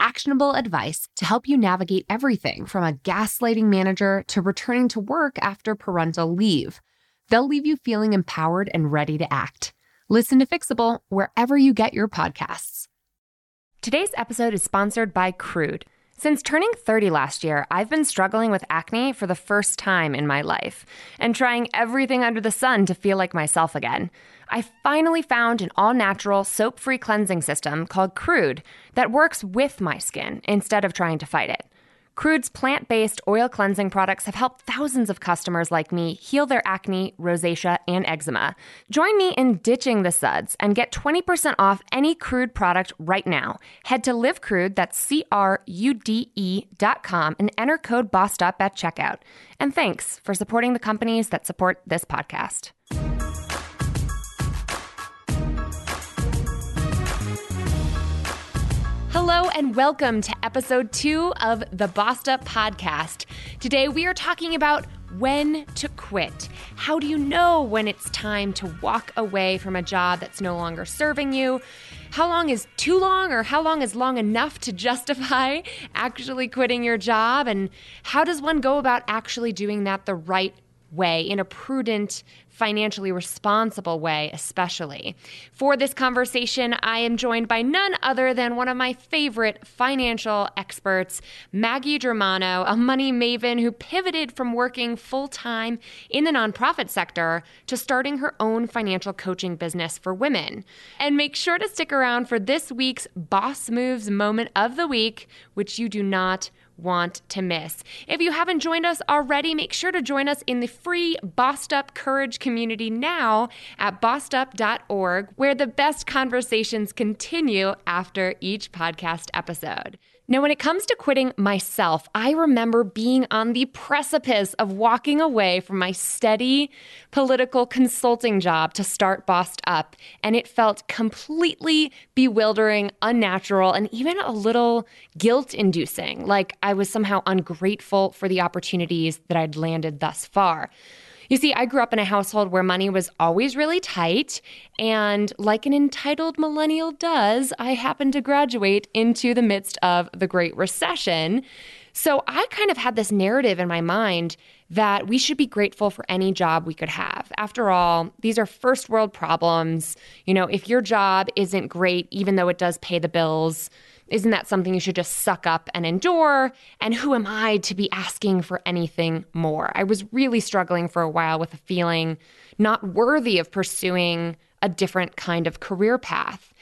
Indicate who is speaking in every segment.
Speaker 1: actionable advice to help you navigate everything from a gaslighting manager to returning to work after parental leave. They'll leave you feeling empowered and ready to act. Listen to Fixable wherever you get your podcasts.
Speaker 2: Today's episode is sponsored by Crude. Since turning 30 last year, I've been struggling with acne for the first time in my life and trying everything under the sun to feel like myself again. I finally found an all natural, soap free cleansing system called Crude that works with my skin instead of trying to fight it. Crude's plant based oil cleansing products have helped thousands of customers like me heal their acne, rosacea, and eczema. Join me in ditching the suds and get 20% off any Crude product right now. Head to livecrude, that's C R U D E dot com, and enter code BOSSED UP at checkout. And thanks for supporting the companies that support this podcast. Hello and welcome to episode two of the Up podcast. Today we are talking about when to quit. How do you know when it's time to walk away from a job that's no longer serving you? How long is too long, or how long is long enough to justify actually quitting your job? And how does one go about actually doing that the right way in a prudent, financially responsible way, especially. For this conversation, I am joined by none other than one of my favorite financial experts, Maggie Germano, a money maven who pivoted from working full time in the nonprofit sector to starting her own financial coaching business for women. And make sure to stick around for this week's Boss Moves moment of the week, which you do not want to miss. If you haven't joined us already, make sure to join us in the free Bossed Up Courage community now at bossedup.org, where the best conversations continue after each podcast episode. Now, when it comes to quitting myself, I remember being on the precipice of walking away from my steady political consulting job to start Bossed Up, and it felt completely bewildering, unnatural, and even a little guilt inducing, like I was somehow ungrateful for the opportunities that I'd landed thus far. You see, I grew up in a household where money was always really tight. And like an entitled millennial does, I happened to graduate into the midst of the Great Recession. So I kind of had this narrative in my mind that we should be grateful for any job we could have. After all, these are first world problems. You know, if your job isn't great, even though it does pay the bills, isn't that something you should just suck up and endure? And who am I to be asking for anything more? I was really struggling for a while with a feeling not worthy of pursuing a different kind of career path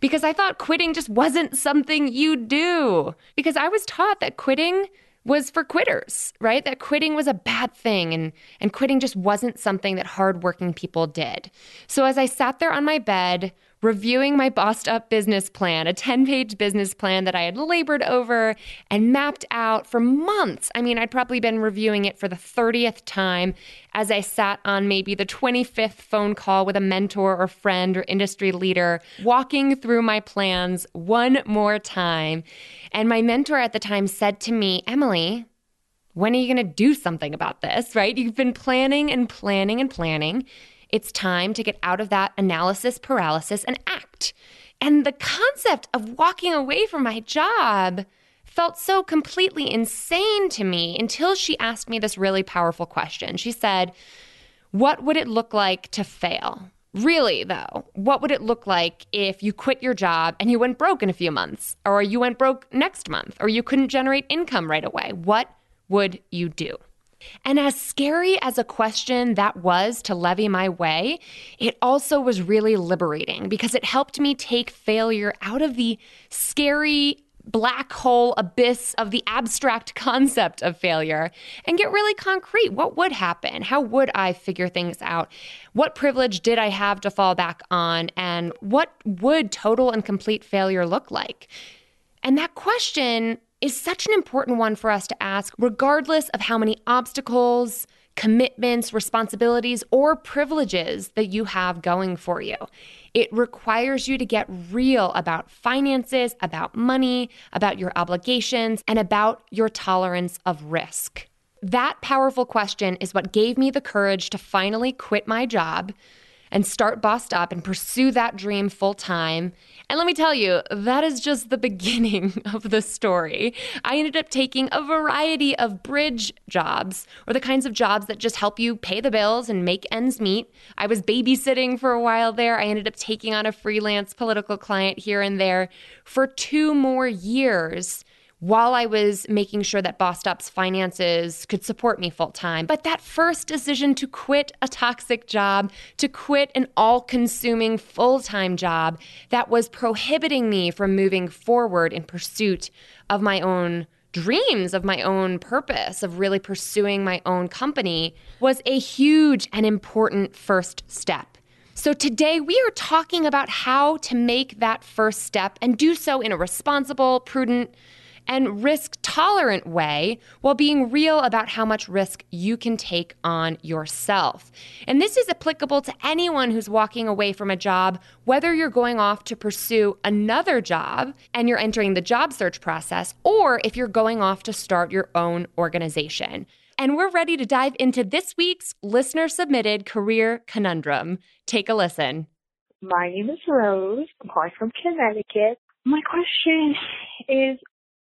Speaker 2: because I thought quitting just wasn't something you do. Because I was taught that quitting was for quitters, right? That quitting was a bad thing and and quitting just wasn't something that hardworking people did. So as I sat there on my bed reviewing my bossed up business plan, a 10 page business plan that I had labored over and mapped out for months. I mean, I'd probably been reviewing it for the 30th time as I sat on maybe the 25th phone call with a mentor or friend or industry leader, walking through my plans one more time. And my mentor at the time said to me, Emily, when are you going to do something about this, right? You've been planning and planning and planning. It's time to get out of that analysis paralysis and act. And the concept of walking away from my job felt so completely insane to me until she asked me this really powerful question. She said, What would it look like to fail? Really, though, what would it look like if you quit your job and you went broke in a few months, or you went broke next month, or you couldn't generate income right away? What would you do? And as scary as a question that was to levy my way, it also was really liberating because it helped me take failure out of the scary black hole abyss of the abstract concept of failure and get really concrete. What would happen? How would I figure things out? What privilege did I have to fall back on? And what would total and complete failure look like? And that question is such an important one for us to ask, regardless of how many obstacles, commitments, responsibilities, or privileges that you have going for you. It requires you to get real about finances, about money, about your obligations, and about your tolerance of risk. That powerful question is what gave me the courage to finally quit my job and start Bossed Up and pursue that dream full time. And let me tell you, that is just the beginning of the story. I ended up taking a variety of bridge jobs, or the kinds of jobs that just help you pay the bills and make ends meet. I was babysitting for a while there. I ended up taking on a freelance political client here and there for two more years while I was making sure that Bossed Up's finances could support me full time. But that first decision to quit a toxic job, to quit an all consuming full time job that was prohibiting me from moving forward in pursuit of my own dreams of my own purpose of really pursuing my own company was a huge and important first step. So, today we are talking about how to make that first step and do so in a responsible, prudent, and risk tolerant way while being real about how much risk you can take on yourself. And this is applicable to anyone who's walking away from a job, whether you're going off to pursue another job and you're entering the job search process, or if you're going off to start your own organization. And we're ready to dive into this week's listener submitted career conundrum. Take a listen.
Speaker 3: My name is Rose. I'm calling from Connecticut. My question is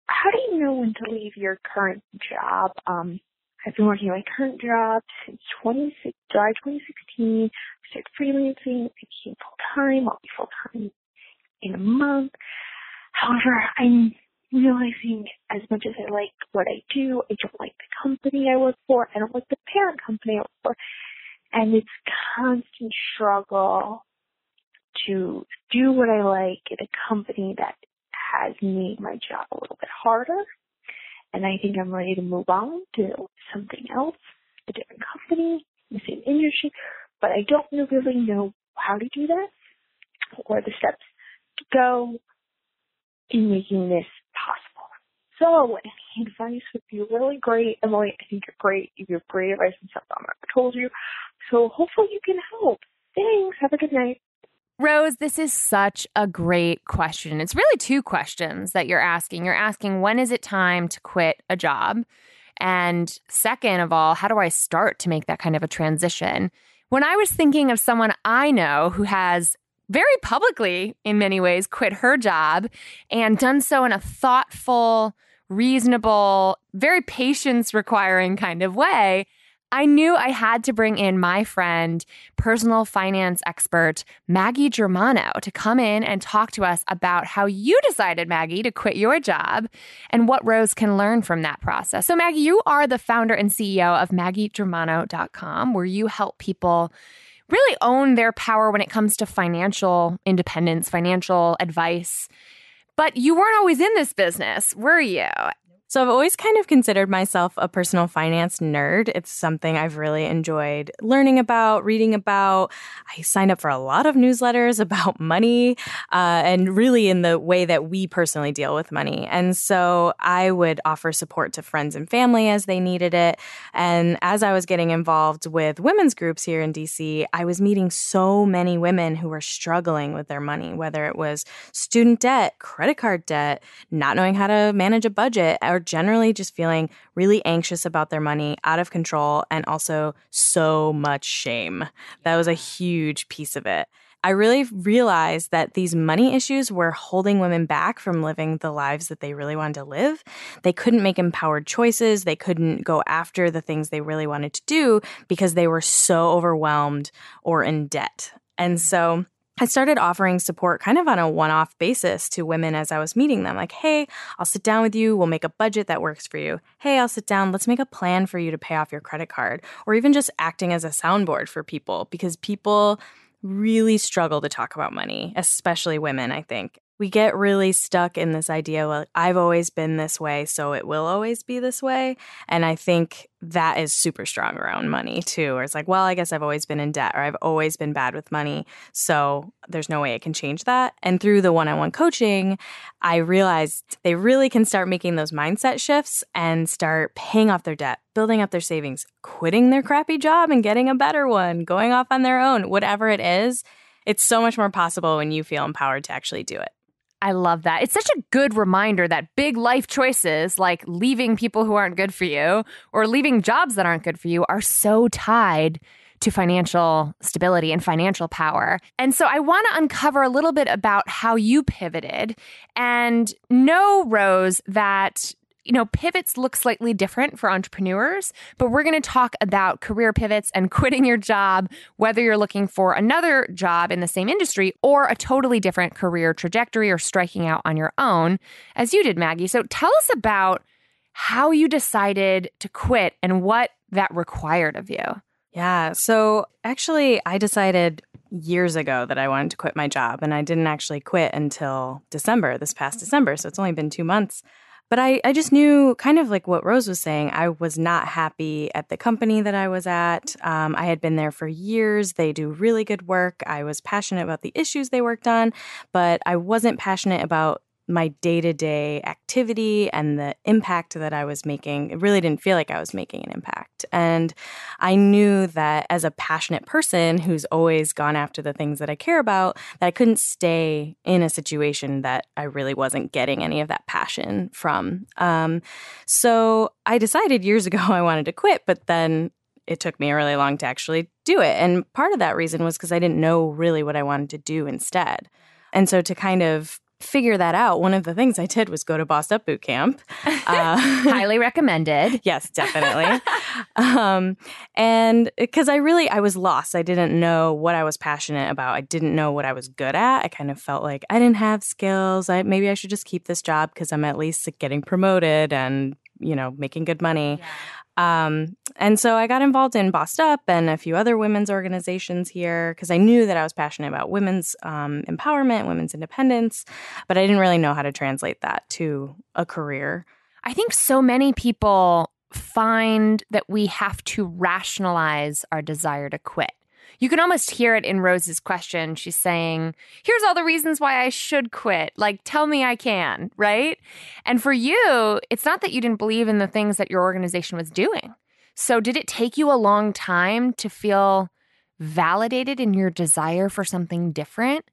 Speaker 3: how do you know when to leave your current job? Um, I've been working my current job since 26, July 2016. I started freelancing. I became full time. I'll be full time in a month. However, I'm realizing as much as I like what I do, I don't like the company I work for. I don't like the parent company I work for. And it's constant struggle to do what I like in a company that has made my job a little bit harder. And I think I'm ready to move on to something else, a different company, the same industry. But I don't really know how to do that or the steps to go in making this possible. So any advice would be really great. Emily, I think you're great. You give great advice and stuff I've told you. So hopefully you can help. Thanks. Have a good night.
Speaker 2: Rose, this is such a great question. It's really two questions that you're asking. You're asking, when is it time to quit a job? And second of all, how do I start to make that kind of a transition? When I was thinking of someone I know who has very publicly, in many ways, quit her job and done so in a thoughtful, reasonable, very patience requiring kind of way, I knew I had to bring in my friend, personal finance expert, Maggie Germano, to come in and talk to us about how you decided, Maggie, to quit your job and what Rose can learn from that process. So, Maggie, you are the founder and CEO of MaggieGermano.com, where you help people really own their power when it comes to financial independence, financial advice. But you weren't always in this business, were you?
Speaker 4: So I've always kind of considered myself a personal finance nerd. It's something I've really enjoyed learning about, reading about. I signed up for a lot of newsletters about money uh, and really in the way that we personally deal with money. And so I would offer support to friends and family as they needed it. And as I was getting involved with women's groups here in DC, I was meeting so many women who were struggling with their money, whether it was student debt, credit card debt, not knowing how to manage a budget, or are generally just feeling really anxious about their money, out of control, and also so much shame. That was a huge piece of it. I really realized that these money issues were holding women back from living the lives that they really wanted to live. They couldn't make empowered choices. They couldn't go after the things they really wanted to do because they were so overwhelmed or in debt. And so I started offering support kind of on a one off basis to women as I was meeting them. Like, hey, I'll sit down with you. We'll make a budget that works for you. Hey, I'll sit down. Let's make a plan for you to pay off your credit card. Or even just acting as a soundboard for people because people really struggle to talk about money, especially women, I think. We get really stuck in this idea well i've always been this way so it will always be this way. And i think that is super strong around money too or it's like well i guess i've always been in debt or i've always been bad with money so there's no way it can change that. And through the one-on-one coaching i realized they really can start making those mindset shifts and start paying off their debt building up their savings quitting their crappy job and getting a better one going off on their own whatever it is. It's so much more possible when you feel empowered to actually do it
Speaker 2: I love that. It's such a good reminder that big life choices like leaving people who aren't good for you or leaving jobs that aren't good for you are so tied to financial stability and financial power. And so I want to uncover a little bit about how you pivoted and know, Rose, that you know, pivots look slightly different for entrepreneurs, but we're going to talk about career pivots and quitting your job, whether you're looking for another job in the same industry or a totally different career trajectory or striking out on your own, as you did, Maggie. So tell us about how you decided to quit and what that required of you.
Speaker 4: Yeah. So actually, I decided years ago that I wanted to quit my job, and I didn't actually quit until December, this past December. So it's only been two months. But I, I just knew kind of like what Rose was saying. I was not happy at the company that I was at. Um, I had been there for years. They do really good work. I was passionate about the issues they worked on, but I wasn't passionate about my day to day activity and the impact that I was making. It really didn't feel like I was making an impact. And I knew that as a passionate person who's always gone after the things that I care about, that I couldn't stay in a situation that I really wasn't getting any of that passion from. Um, so I decided years ago I wanted to quit, but then it took me really long to actually do it. And part of that reason was because I didn't know really what I wanted to do instead. And so to kind of figure that out, one of the things I did was go to Bossed Up Boot Camp.
Speaker 2: Uh, Highly recommended.
Speaker 4: yes, definitely. um, and because I really I was lost. I didn't know what I was passionate about. I didn't know what I was good at. I kind of felt like I didn't have skills. I maybe I should just keep this job because I'm at least getting promoted and you know making good money. Yeah. Um, and so I got involved in Bossed Up and a few other women's organizations here because I knew that I was passionate about women's um, empowerment, women's independence, but I didn't really know how to translate that to a career.
Speaker 2: I think so many people find that we have to rationalize our desire to quit. You can almost hear it in Rose's question. She's saying, Here's all the reasons why I should quit. Like, tell me I can, right? And for you, it's not that you didn't believe in the things that your organization was doing. So, did it take you a long time to feel validated in your desire for something different?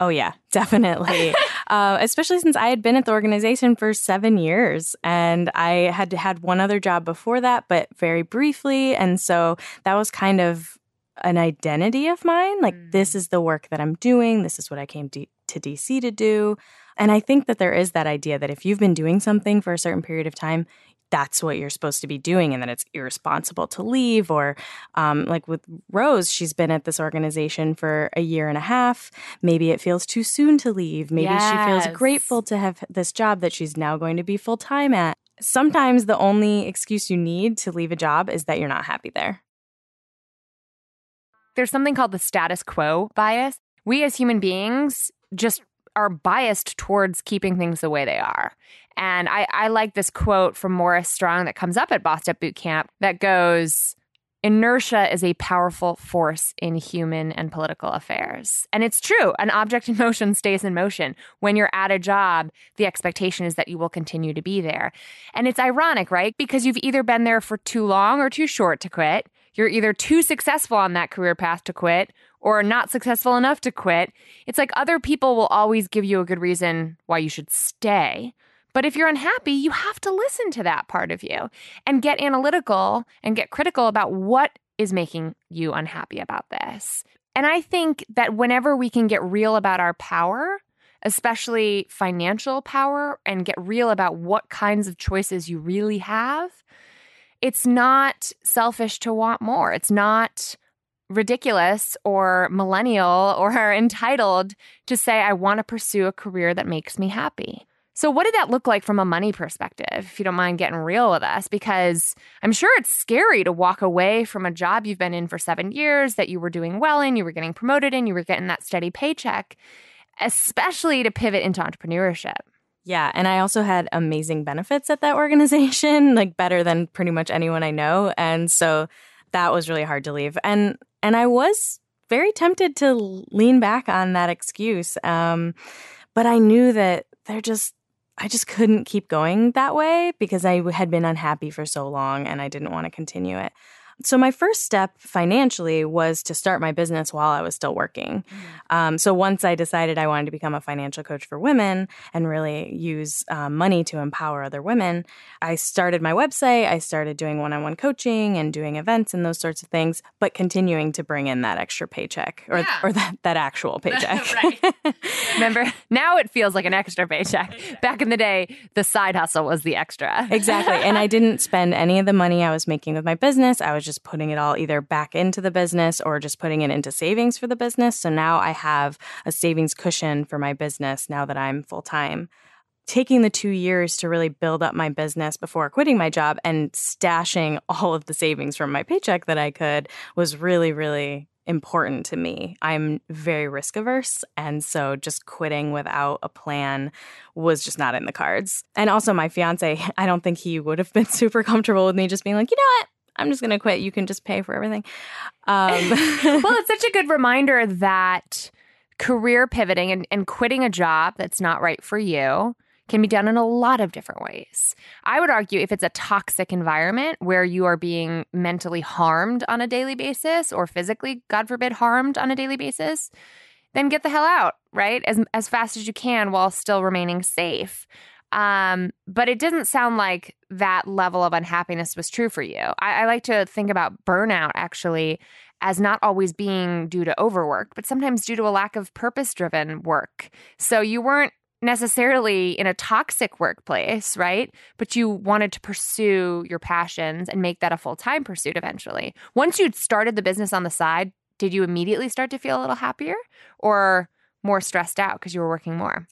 Speaker 4: Oh, yeah, definitely. uh, especially since I had been at the organization for seven years and I had had one other job before that, but very briefly. And so that was kind of an identity of mine. Like, mm. this is the work that I'm doing. This is what I came to, to DC to do. And I think that there is that idea that if you've been doing something for a certain period of time, that's what you're supposed to be doing and that it's irresponsible to leave or um, like with rose she's been at this organization for a year and a half maybe it feels too soon to leave maybe yes. she feels grateful to have this job that she's now going to be full-time at sometimes the only excuse you need to leave a job is that you're not happy there
Speaker 2: there's something called the status quo bias. We as human beings just are biased towards keeping things the way they are. And I, I like this quote from Maurice Strong that comes up at Up Boot Camp that goes, Inertia is a powerful force in human and political affairs. And it's true. An object in motion stays in motion. When you're at a job, the expectation is that you will continue to be there. And it's ironic, right? Because you've either been there for too long or too short to quit. You're either too successful on that career path to quit or not successful enough to quit. It's like other people will always give you a good reason why you should stay. But if you're unhappy, you have to listen to that part of you and get analytical and get critical about what is making you unhappy about this. And I think that whenever we can get real about our power, especially financial power, and get real about what kinds of choices you really have, it's not selfish to want more. It's not ridiculous or millennial or entitled to say, I want to pursue a career that makes me happy. So, what did that look like from a money perspective, if you don't mind getting real with us? Because I'm sure it's scary to walk away from a job you've been in for seven years that you were doing well in, you were getting promoted in, you were getting that steady paycheck. especially to pivot into entrepreneurship.
Speaker 4: Yeah, and I also had amazing benefits at that organization, like better than pretty much anyone I know, and so that was really hard to leave. And and I was very tempted to lean back on that excuse. Um, but I knew that there just I just couldn't keep going that way because I had been unhappy for so long and I didn't want to continue it. So, my first step financially was to start my business while I was still working. Mm. Um, so, once I decided I wanted to become a financial coach for women and really use um, money to empower other women, I started my website. I started doing one on one coaching and doing events and those sorts of things, but continuing to bring in that extra paycheck or, yeah. or that, that actual paycheck.
Speaker 2: Remember, now it feels like an extra paycheck. Back in the day, the side hustle was the extra.
Speaker 4: exactly. And I didn't spend any of the money I was making with my business. I was just putting it all either back into the business or just putting it into savings for the business. So now I have a savings cushion for my business now that I'm full time. Taking the two years to really build up my business before quitting my job and stashing all of the savings from my paycheck that I could was really, really important to me. I'm very risk averse. And so just quitting without a plan was just not in the cards. And also, my fiance, I don't think he would have been super comfortable with me just being like, you know what? I'm just going to quit. You can just pay for everything. Um.
Speaker 2: well, it's such a good reminder that career pivoting and, and quitting a job that's not right for you can be done in a lot of different ways. I would argue if it's a toxic environment where you are being mentally harmed on a daily basis or physically, God forbid, harmed on a daily basis, then get the hell out, right? As as fast as you can while still remaining safe. Um, but it doesn't sound like that level of unhappiness was true for you. I, I like to think about burnout actually as not always being due to overwork, but sometimes due to a lack of purpose driven work. So you weren't necessarily in a toxic workplace, right? But you wanted to pursue your passions and make that a full time pursuit eventually. Once you'd started the business on the side, did you immediately start to feel a little happier or more stressed out because you were working more?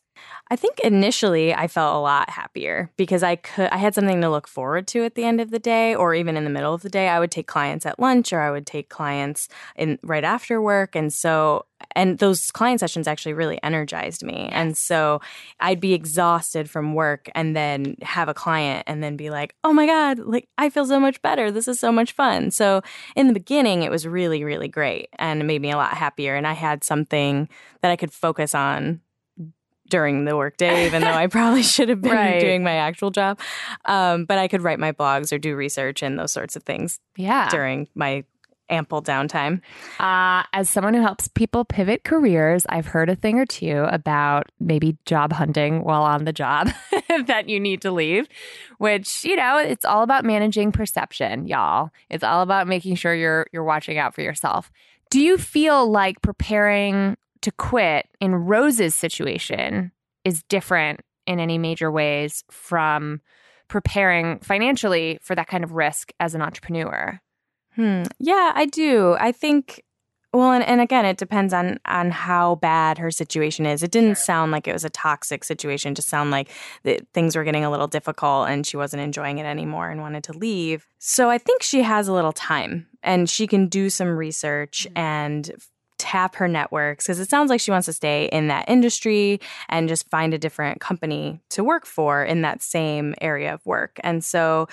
Speaker 4: I think initially I felt a lot happier because I could I had something to look forward to at the end of the day or even in the middle of the day. I would take clients at lunch or I would take clients in right after work and so and those client sessions actually really energized me. And so I'd be exhausted from work and then have a client and then be like, "Oh my god, like I feel so much better. This is so much fun." So in the beginning it was really really great and it made me a lot happier and I had something that I could focus on during the workday, even though I probably should have been right. doing my actual job. Um, but I could write my blogs or do research and those sorts of things.
Speaker 2: Yeah.
Speaker 4: During my ample downtime.
Speaker 2: Uh, as someone who helps people pivot careers, I've heard a thing or two about maybe job hunting while on the job that you need to leave, which, you know, it's all about managing perception, y'all. It's all about making sure you're you're watching out for yourself. Do you feel like preparing to quit in Rose's situation is different in any major ways from preparing financially for that kind of risk as an entrepreneur.
Speaker 4: Hmm. Yeah, I do. I think well, and, and again, it depends on on how bad her situation is. It didn't sure. sound like it was a toxic situation. It Just sound like that things were getting a little difficult, and she wasn't enjoying it anymore and wanted to leave. So I think she has a little time, and she can do some research mm-hmm. and tap her networks because it sounds like she wants to stay in that industry and just find a different company to work for in that same area of work. And so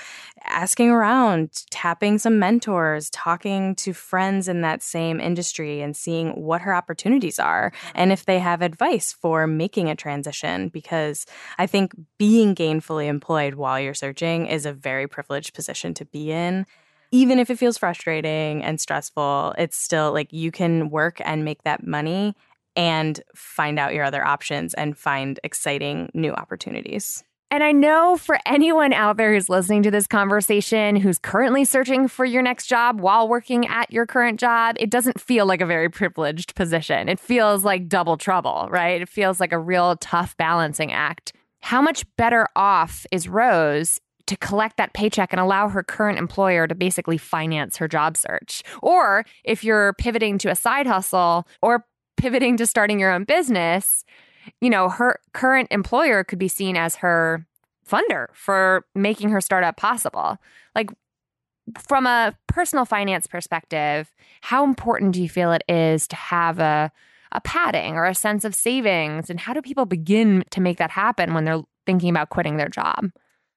Speaker 4: asking around, tapping some mentors, talking to friends in that same industry and seeing what her opportunities are and if they have advice for making a transition because I think being gainfully employed while you're searching is a very privileged position to be in even if it feels frustrating and stressful, it's still like you can work and make that money and find out your other options and find exciting new opportunities.
Speaker 2: And I know for anyone out there who's listening to this conversation who's currently searching for your next job while working at your current job, it doesn't feel like a very privileged position. It feels like double trouble, right? It feels like a real tough balancing act. How much better off is Rose to collect that paycheck and allow her current employer to basically finance her job search. Or if you're pivoting to a side hustle or pivoting to starting your own business, you know, her current employer could be seen as her funder for making her startup possible. Like from a personal finance perspective, how important do you feel it is to have a a padding or a sense of savings? And how do people begin to make that happen when they're thinking about quitting their job?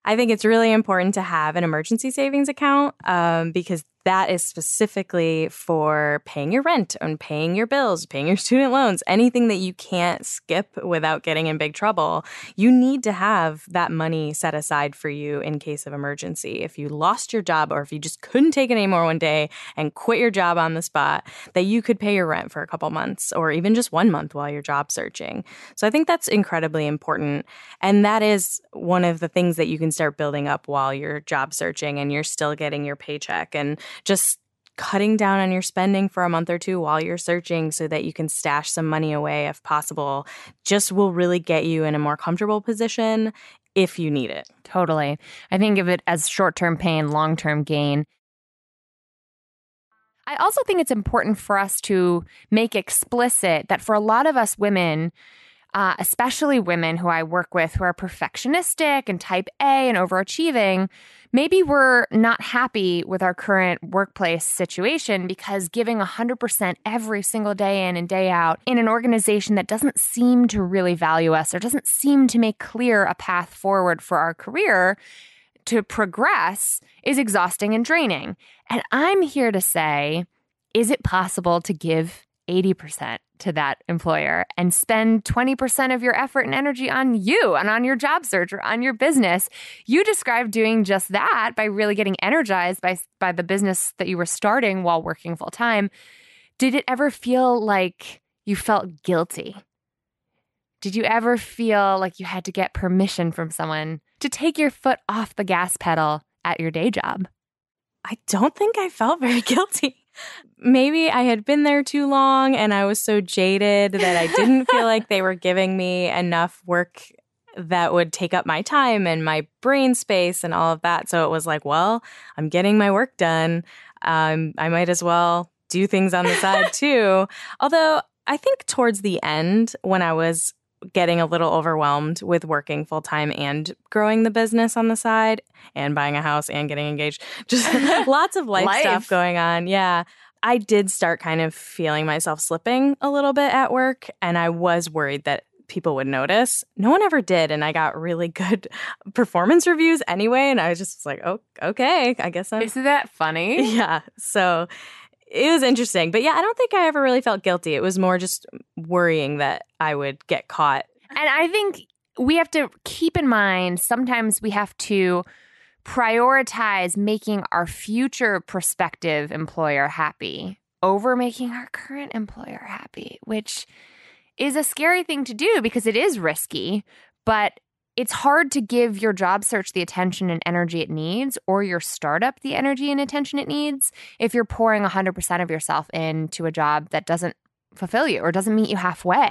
Speaker 4: I think it's really important to have an emergency savings account um, because that is specifically for paying your rent and paying your bills, paying your student loans, anything that you can't skip without getting in big trouble. You need to have that money set aside for you in case of emergency. If you lost your job or if you just couldn't take it anymore one day and quit your job on the spot, that you could pay your rent for a couple months or even just one month while you're job searching. So I think that's incredibly important. And that is one of the things that you can start building up while you're job searching and you're still getting your paycheck. And just cutting down on your spending for a month or two while you're searching so that you can stash some money away if possible just will really get you in a more comfortable position if you need it.
Speaker 2: Totally. I think of it as short term pain, long term gain. I also think it's important for us to make explicit that for a lot of us women, uh, especially women who I work with who are perfectionistic and type A and overachieving, maybe we're not happy with our current workplace situation because giving 100% every single day in and day out in an organization that doesn't seem to really value us or doesn't seem to make clear a path forward for our career to progress is exhausting and draining. And I'm here to say, is it possible to give 80% to that employer and spend 20% of your effort and energy on you and on your job search or on your business. You described doing just that by really getting energized by, by the business that you were starting while working full time. Did it ever feel like you felt guilty? Did you ever feel like you had to get permission from someone to take your foot off the gas pedal at your day job?
Speaker 4: I don't think I felt very guilty maybe I had been there too long and I was so jaded that I didn't feel like they were giving me enough work that would take up my time and my brain space and all of that. So it was like, well, I'm getting my work done. Um, I might as well do things on the side too. Although I think towards the end, when I was getting a little overwhelmed with working full time and growing the business on the side and buying a house and getting engaged. Just lots of life, life, stuff going on. Yeah. I did start kind of feeling myself slipping a little bit at work, and I was worried that people would notice. No one ever did, and I got really good performance reviews anyway. And I was just like, "Oh, okay, I guess I'm."
Speaker 2: Isn't that funny?
Speaker 4: Yeah. So it was interesting. But yeah, I don't think I ever really felt guilty. It was more just worrying that I would get caught.
Speaker 2: And I think we have to keep in mind sometimes we have to prioritize making our future prospective employer happy over making our current employer happy, which is a scary thing to do because it is risky. But it's hard to give your job search the attention and energy it needs or your startup the energy and attention it needs if you're pouring 100% of yourself into a job that doesn't fulfill you or doesn't meet you halfway.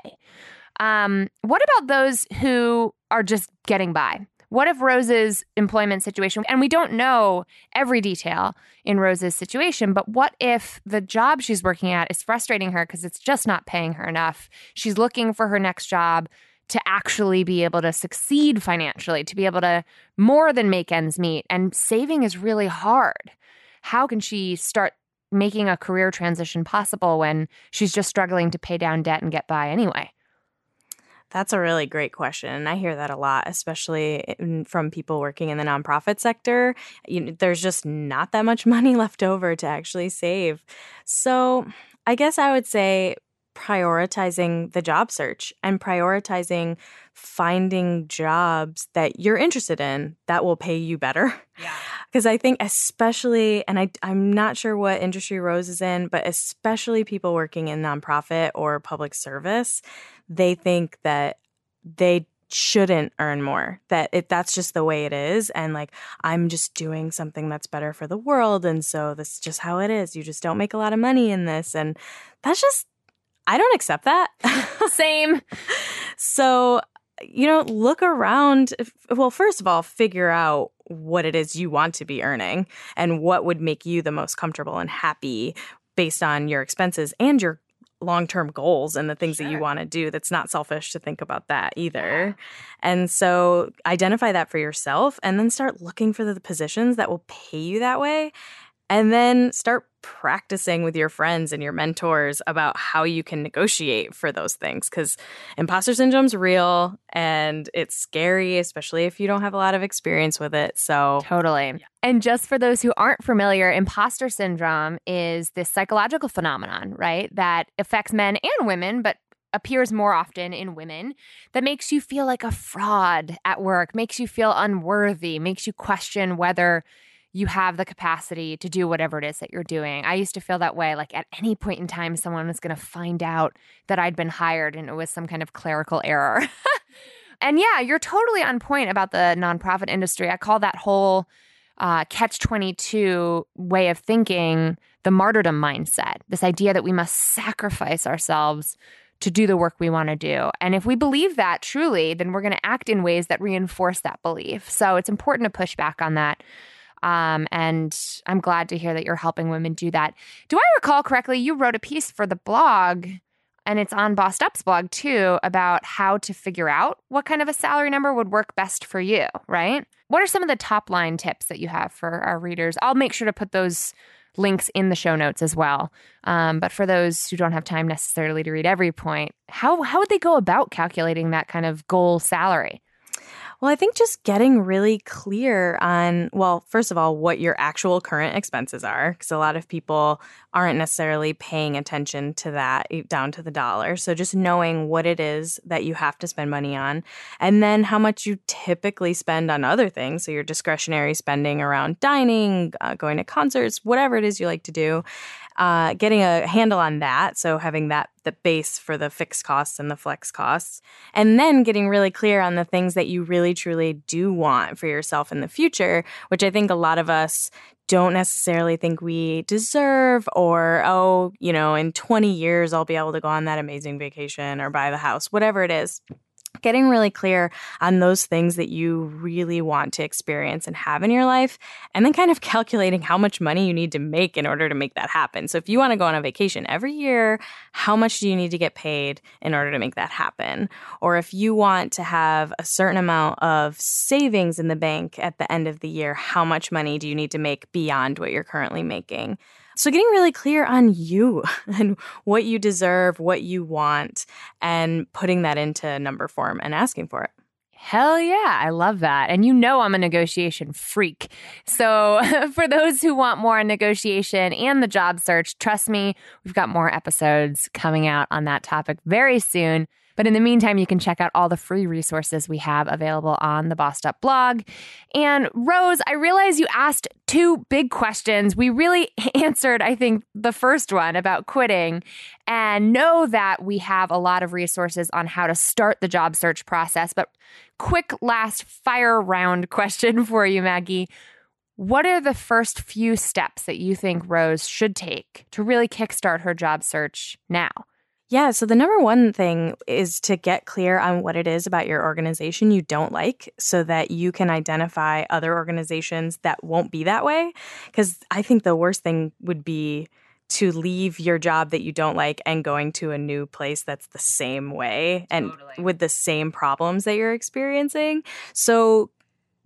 Speaker 2: Um, what about those who are just getting by? What if Rose's employment situation, and we don't know every detail in Rose's situation, but what if the job she's working at is frustrating her because it's just not paying her enough? She's looking for her next job to actually be able to succeed financially, to be able to more than make ends meet. And saving is really hard. How can she start making a career transition possible when she's just struggling to pay down debt and get by anyway?
Speaker 4: That's a really great question. I hear that a lot, especially from people working in the nonprofit sector. You there's just not that much money left over to actually save. So, I guess I would say prioritizing the job search and prioritizing finding jobs that you're interested in that will pay you better. Yeah. Because I think, especially, and I, I'm not sure what industry Rose is in, but especially people working in nonprofit or public service, they think that they shouldn't earn more that it that's just the way it is and like i'm just doing something that's better for the world and so this is just how it is you just don't make a lot of money in this and that's just I don't accept that.
Speaker 2: Same.
Speaker 4: so, you know, look around. Well, first of all, figure out what it is you want to be earning and what would make you the most comfortable and happy based on your expenses and your long term goals and the things sure. that you want to do. That's not selfish to think about that either. Yeah. And so identify that for yourself and then start looking for the positions that will pay you that way and then start practicing with your friends and your mentors about how you can negotiate for those things because imposter syndrome's real and it's scary especially if you don't have a lot of experience with it so
Speaker 2: totally. And just for those who aren't familiar imposter syndrome is this psychological phenomenon right that affects men and women but appears more often in women that makes you feel like a fraud at work makes you feel unworthy makes you question whether you have the capacity to do whatever it is that you're doing. I used to feel that way. Like at any point in time, someone was going to find out that I'd been hired and it was some kind of clerical error. and yeah, you're totally on point about the nonprofit industry. I call that whole uh, catch 22 way of thinking the martyrdom mindset, this idea that we must sacrifice ourselves to do the work we want to do. And if we believe that truly, then we're going to act in ways that reinforce that belief. So it's important to push back on that. Um, and I'm glad to hear that you're helping women do that. Do I recall correctly? You wrote a piece for the blog, and it's on Bossed Up's blog too, about how to figure out what kind of a salary number would work best for you, right? What are some of the top line tips that you have for our readers? I'll make sure to put those links in the show notes as well. Um, but for those who don't have time necessarily to read every point, how how would they go about calculating that kind of goal salary?
Speaker 4: Well, I think just getting really clear on, well, first of all, what your actual current expenses are, because a lot of people aren't necessarily paying attention to that down to the dollar. So just knowing what it is that you have to spend money on, and then how much you typically spend on other things. So your discretionary spending around dining, uh, going to concerts, whatever it is you like to do uh, getting a handle on that. So having that the base for the fixed costs and the flex costs, and then getting really clear on the things that you really truly do want for yourself in the future, which I think a lot of us don't necessarily think we deserve or oh you know in 20 years i'll be able to go on that amazing vacation or buy the house whatever it is getting really clear on those things that you really want to experience and have in your life, and then kind of calculating how much money you need to make in order to make that happen. So, if you want to go on a vacation every year, how much do you need to get paid in order to make that happen? Or if you want to have a certain amount of savings in the bank at the end of the year, how much money do you need to make beyond what you're currently making? So, getting really clear on you and what you deserve, what you want, and putting that into number form and asking for it.
Speaker 2: Hell yeah, I love that. And you know, I'm a negotiation freak. So, for those who want more on negotiation and the job search, trust me, we've got more episodes coming out on that topic very soon. But in the meantime, you can check out all the free resources we have available on the Bossed Up blog. And Rose, I realize you asked two big questions. We really answered, I think, the first one about quitting and know that we have a lot of resources on how to start the job search process. But quick last fire round question for you, Maggie. What are the first few steps that you think Rose should take to really kickstart her job search now?
Speaker 4: Yeah. So, the number one thing is to get clear on what it is about your organization you don't like so that you can identify other organizations that won't be that way. Because I think the worst thing would be to leave your job that you don't like and going to a new place that's the same way and totally. with the same problems that you're experiencing. So,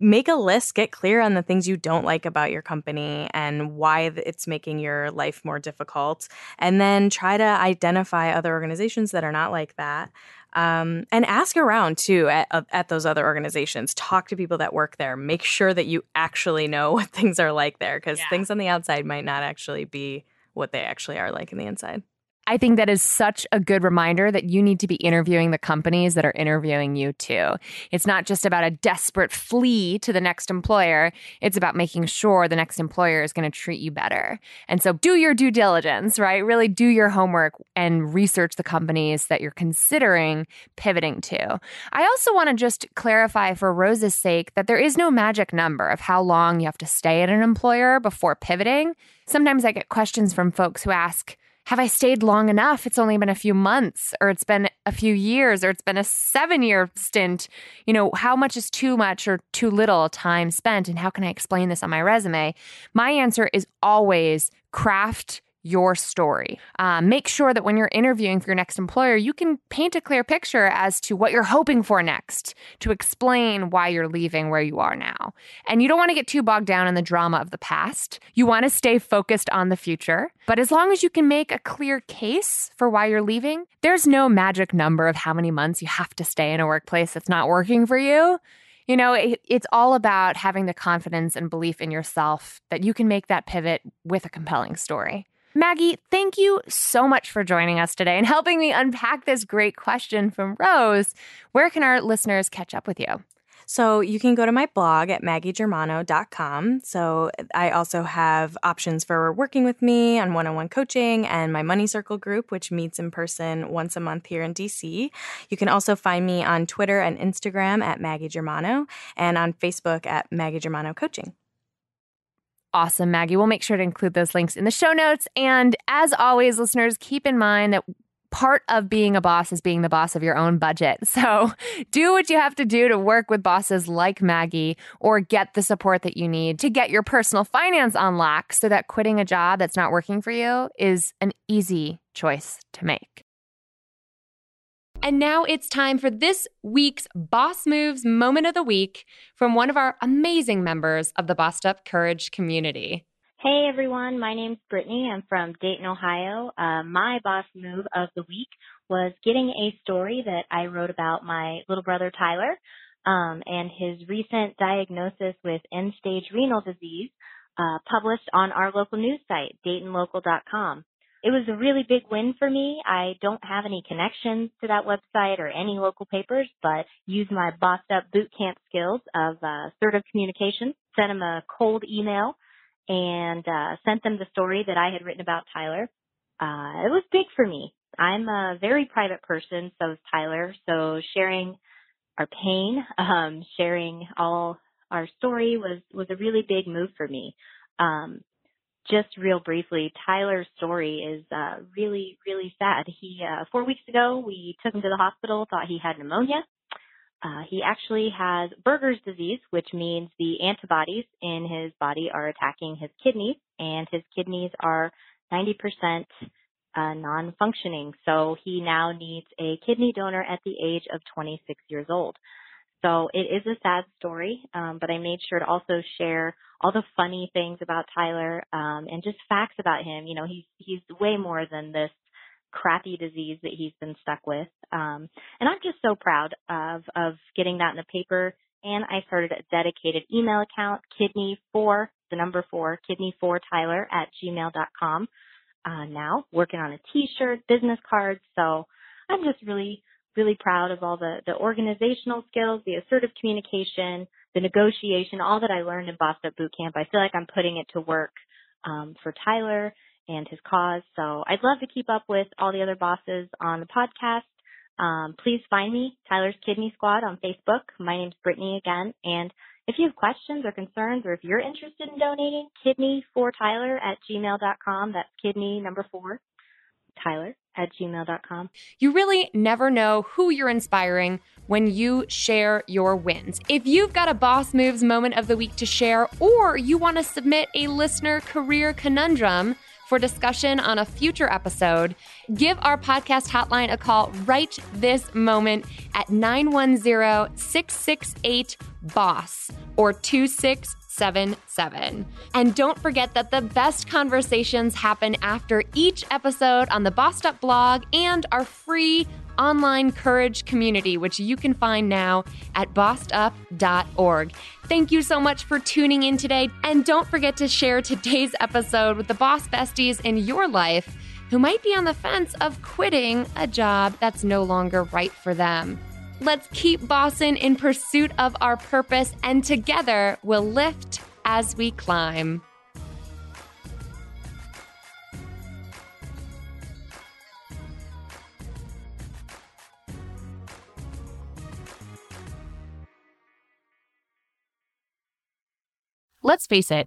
Speaker 4: make a list, get clear on the things you don't like about your company and why it's making your life more difficult. And then try to identify other organizations that are not like that. Um, and ask around too at, at those other organizations. Talk to people that work there. Make sure that you actually know what things are like there because yeah. things on the outside might not actually be what they actually are like in the inside.
Speaker 2: I think that is such a good reminder that you need to be interviewing the companies that are interviewing you too. It's not just about a desperate flee to the next employer, it's about making sure the next employer is going to treat you better. And so do your due diligence, right? Really do your homework and research the companies that you're considering pivoting to. I also want to just clarify for Rose's sake that there is no magic number of how long you have to stay at an employer before pivoting. Sometimes I get questions from folks who ask, have I stayed long enough? It's only been a few months, or it's been a few years, or it's been a seven year stint. You know, how much is too much or too little time spent? And how can I explain this on my resume? My answer is always craft your story. Uh, make sure that when you're interviewing for your next employer, you can paint a clear picture as to what you're hoping for next to explain why you're leaving where you are now. And you don't want to get too bogged down in the drama of the past. You want to stay focused on the future. But as long as you can make a clear case for why you're leaving, there's no magic number of how many months you have to stay in a workplace that's not working for you. You know, it, it's all about having the confidence and belief in yourself that you can make that pivot with a compelling story. Maggie, thank you so much for joining us today and helping me unpack this great question from Rose. Where can our listeners catch up with you?
Speaker 4: So you can go to my blog at maggiegermano.com. So I also have options for working with me on one on one coaching and my Money Circle group, which meets in person once a month here in DC. You can also find me on Twitter and Instagram at Maggie Germano and on Facebook at Maggie Germano Coaching.
Speaker 2: Awesome, Maggie. We'll make sure to include those links in the show notes. And as always, listeners, keep in mind that part of being a boss is being the boss of your own budget. So do what you have to do to work with bosses like Maggie or get the support that you need to get your personal finance on lock so that quitting a job that's not working for you is an easy choice to make. And now it's time for this week's Boss Moves Moment of the Week from one of our amazing members of the Bossed Up Courage community.
Speaker 5: Hey everyone, my name's Brittany. I'm from Dayton, Ohio. Uh, my boss move of the week was getting a story that I wrote about my little brother Tyler um, and his recent diagnosis with end-stage renal disease uh, published on our local news site, DaytonLocal.com it was a really big win for me. I don't have any connections to that website or any local papers, but used my bossed up boot camp skills of uh, assertive communication, sent them a cold email, and uh, sent them the story that I had written about Tyler. Uh, it was big for me. I'm a very private person, so is Tyler. So sharing our pain, um, sharing all our story was was a really big move for me. Um, just real briefly, Tyler's story is uh, really, really sad. He uh, four weeks ago we took him to the hospital, thought he had pneumonia. Uh, he actually has Berger's disease, which means the antibodies in his body are attacking his kidneys, and his kidneys are 90% uh, non-functioning. So he now needs a kidney donor at the age of 26 years old. So it is a sad story, um, but I made sure to also share all the funny things about Tyler um, and just facts about him. You know, he's he's way more than this crappy disease that he's been stuck with. Um, and I'm just so proud of of getting that in the paper. And I started a dedicated email account, kidney four, the number four, kidney four Tyler at gmail.com. Uh, now working on a t-shirt, business cards. So I'm just really really proud of all the, the organizational skills, the assertive communication, the negotiation, all that I learned in Up Boot Camp. I feel like I'm putting it to work um, for Tyler and his cause. So I'd love to keep up with all the other bosses on the podcast. Um, please find me, Tyler's Kidney Squad on Facebook. My name's Brittany again. And if you have questions or concerns, or if you're interested in donating, kidney for Tyler at gmail.com. That's kidney number four, Tyler at gmail.com.
Speaker 2: You really never know who you're inspiring when you share your wins. If you've got a Boss Moves moment of the week to share, or you want to submit a listener career conundrum, for discussion on a future episode, give our podcast hotline a call right this moment at 910 668 BOSS or 2677. And don't forget that the best conversations happen after each episode on the Bossed Up blog and our free online courage community, which you can find now at bossedup.org. Thank you so much for tuning in today. And don't forget to share today's episode with the boss besties in your life who might be on the fence of quitting a job that's no longer right for them. Let's keep bossing in pursuit of our purpose, and together we'll lift as we climb.
Speaker 1: Let's face it,